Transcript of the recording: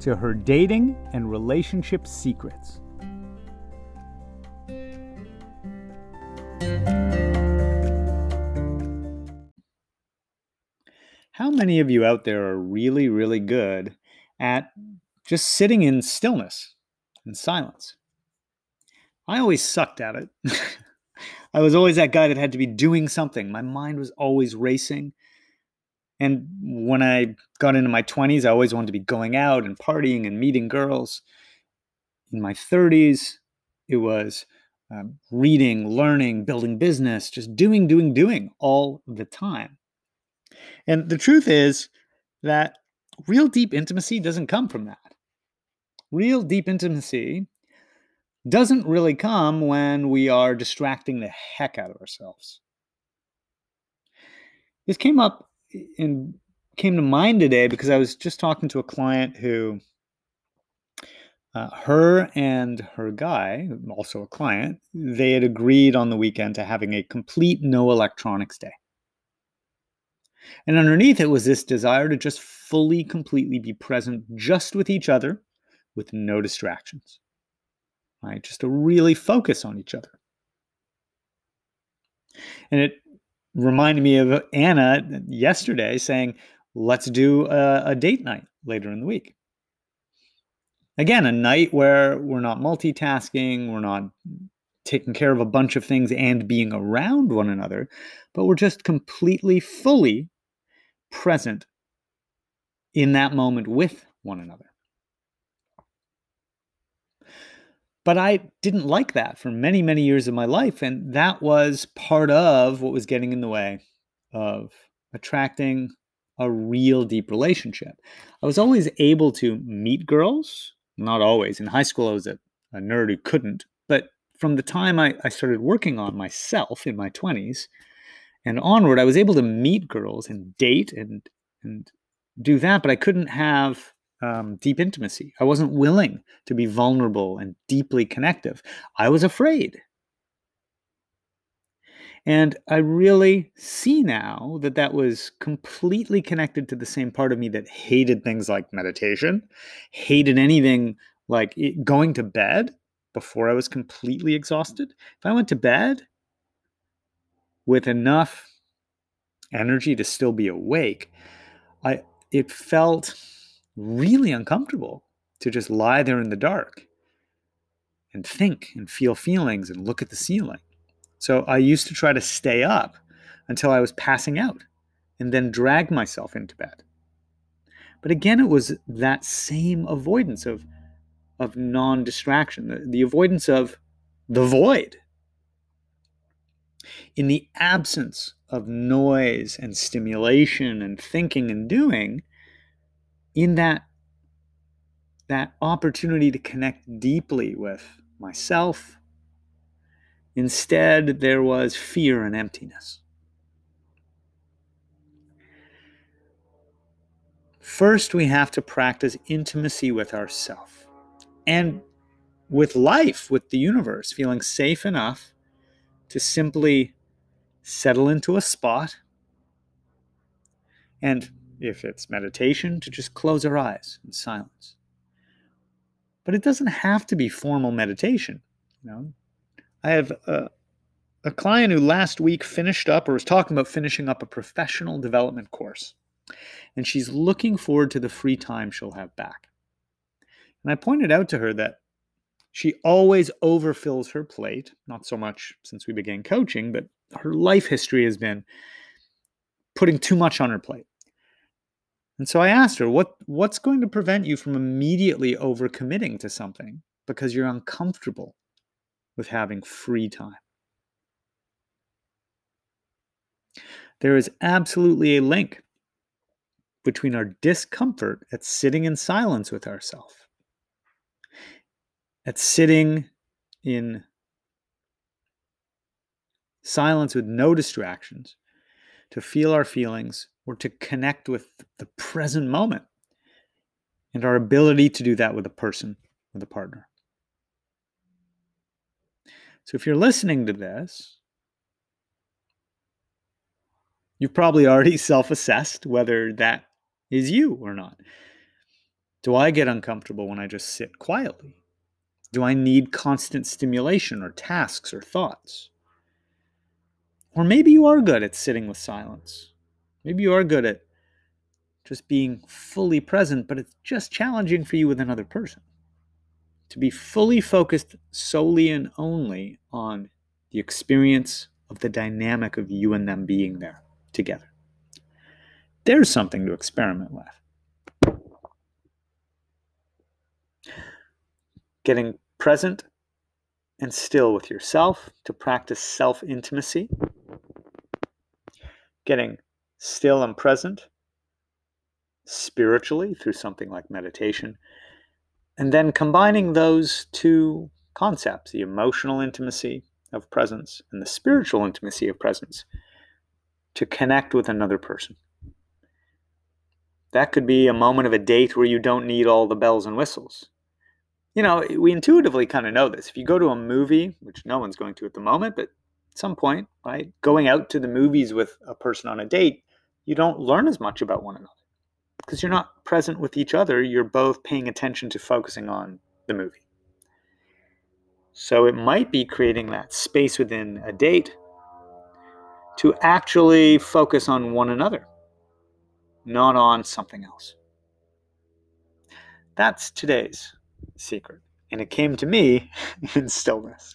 to her dating and relationship secrets. How many of you out there are really, really good at just sitting in stillness and silence? I always sucked at it. I was always that guy that had to be doing something. My mind was always racing. And when I got into my 20s, I always wanted to be going out and partying and meeting girls. In my 30s, it was um, reading, learning, building business, just doing, doing, doing all the time. And the truth is that real deep intimacy doesn't come from that. Real deep intimacy doesn't really come when we are distracting the heck out of ourselves. This came up and came to mind today because I was just talking to a client who, uh, her and her guy, also a client, they had agreed on the weekend to having a complete no electronics day. And underneath it was this desire to just fully, completely be present just with each other with no distractions. Right? Just to really focus on each other. And it reminded me of Anna yesterday saying, let's do a, a, date night later in the week. Again, a night where we're not multitasking, we're not taking care of a bunch of things and being around one another, but we're just completely, fully present in that moment with one another. But I didn't like that for many, many years of my life. And that was part of what was getting in the way of attracting a real deep relationship. I was always able to meet girls, not always. In high school, I was a, a nerd who couldn't. But from the time I, I started working on myself in my 20s and onward, I was able to meet girls and date and, and do that. But I couldn't have um, deep intimacy. I wasn't willing to be vulnerable and deeply connective. I was afraid. And I really see now that that was completely connected to the same part of me that hated things like meditation, hated anything like going to bed before I was completely exhausted. If I went to bed with enough energy to still be awake, I it felt really uncomfortable to just lie there in the dark and think and feel feelings and look at the ceiling. So I used to try to stay up until I was passing out and then drag myself into bed. But again, it was that same avoidance of, of non distraction, the, the avoidance of the void. In the absence of noise and stimulation and thinking and doing, in that that opportunity to connect deeply with myself instead there was fear and emptiness. First we have to practice intimacy with ourself and with life with the universe feeling safe enough to simply settle into a spot and if it's meditation, to just close our eyes in silence. But it doesn't have to be formal meditation. You know, I have a, a client who last week finished up or was talking about finishing up a professional development course, and she's looking forward to the free time she'll have back. And I pointed out to her that she always overfills her plate, not so much since we began coaching, but her life history has been putting too much on her plate. And so I asked her, what, what's going to prevent you from immediately overcommitting to something because you're uncomfortable with having free time? There is absolutely a link between our discomfort at sitting in silence with ourselves at sitting in silence with no distractions, to feel our feelings, or to connect with the present moment and our ability to do that with a person, with a partner. So if you're listening to this, you've probably already self assessed whether that is you or not. Do I get uncomfortable when I just sit quietly? Do I need constant stimulation or tasks or thoughts? Or maybe you are good at sitting with silence. Maybe you are good at just being fully present, but it's just challenging for you with another person. To be fully focused solely and only on the experience of the dynamic of you and them being there together. There's something to experiment with. Getting present and still with yourself to practice self intimacy. Getting still and present spiritually through something like meditation. And then combining those two concepts, the emotional intimacy of presence and the spiritual intimacy of presence, to connect with another person. That could be a moment of a date where you don't need all the bells and whistles. You know, we intuitively kind of know this. If you go to a movie, which no one's going to at the moment, but at some point, right, going out to the movies with a person on a date, you don't learn as much about one another because you're not present with each other. You're both paying attention to focusing on the movie. So it might be creating that space within a date to actually focus on one another, not on something else. That's today's secret. And it came to me in stillness.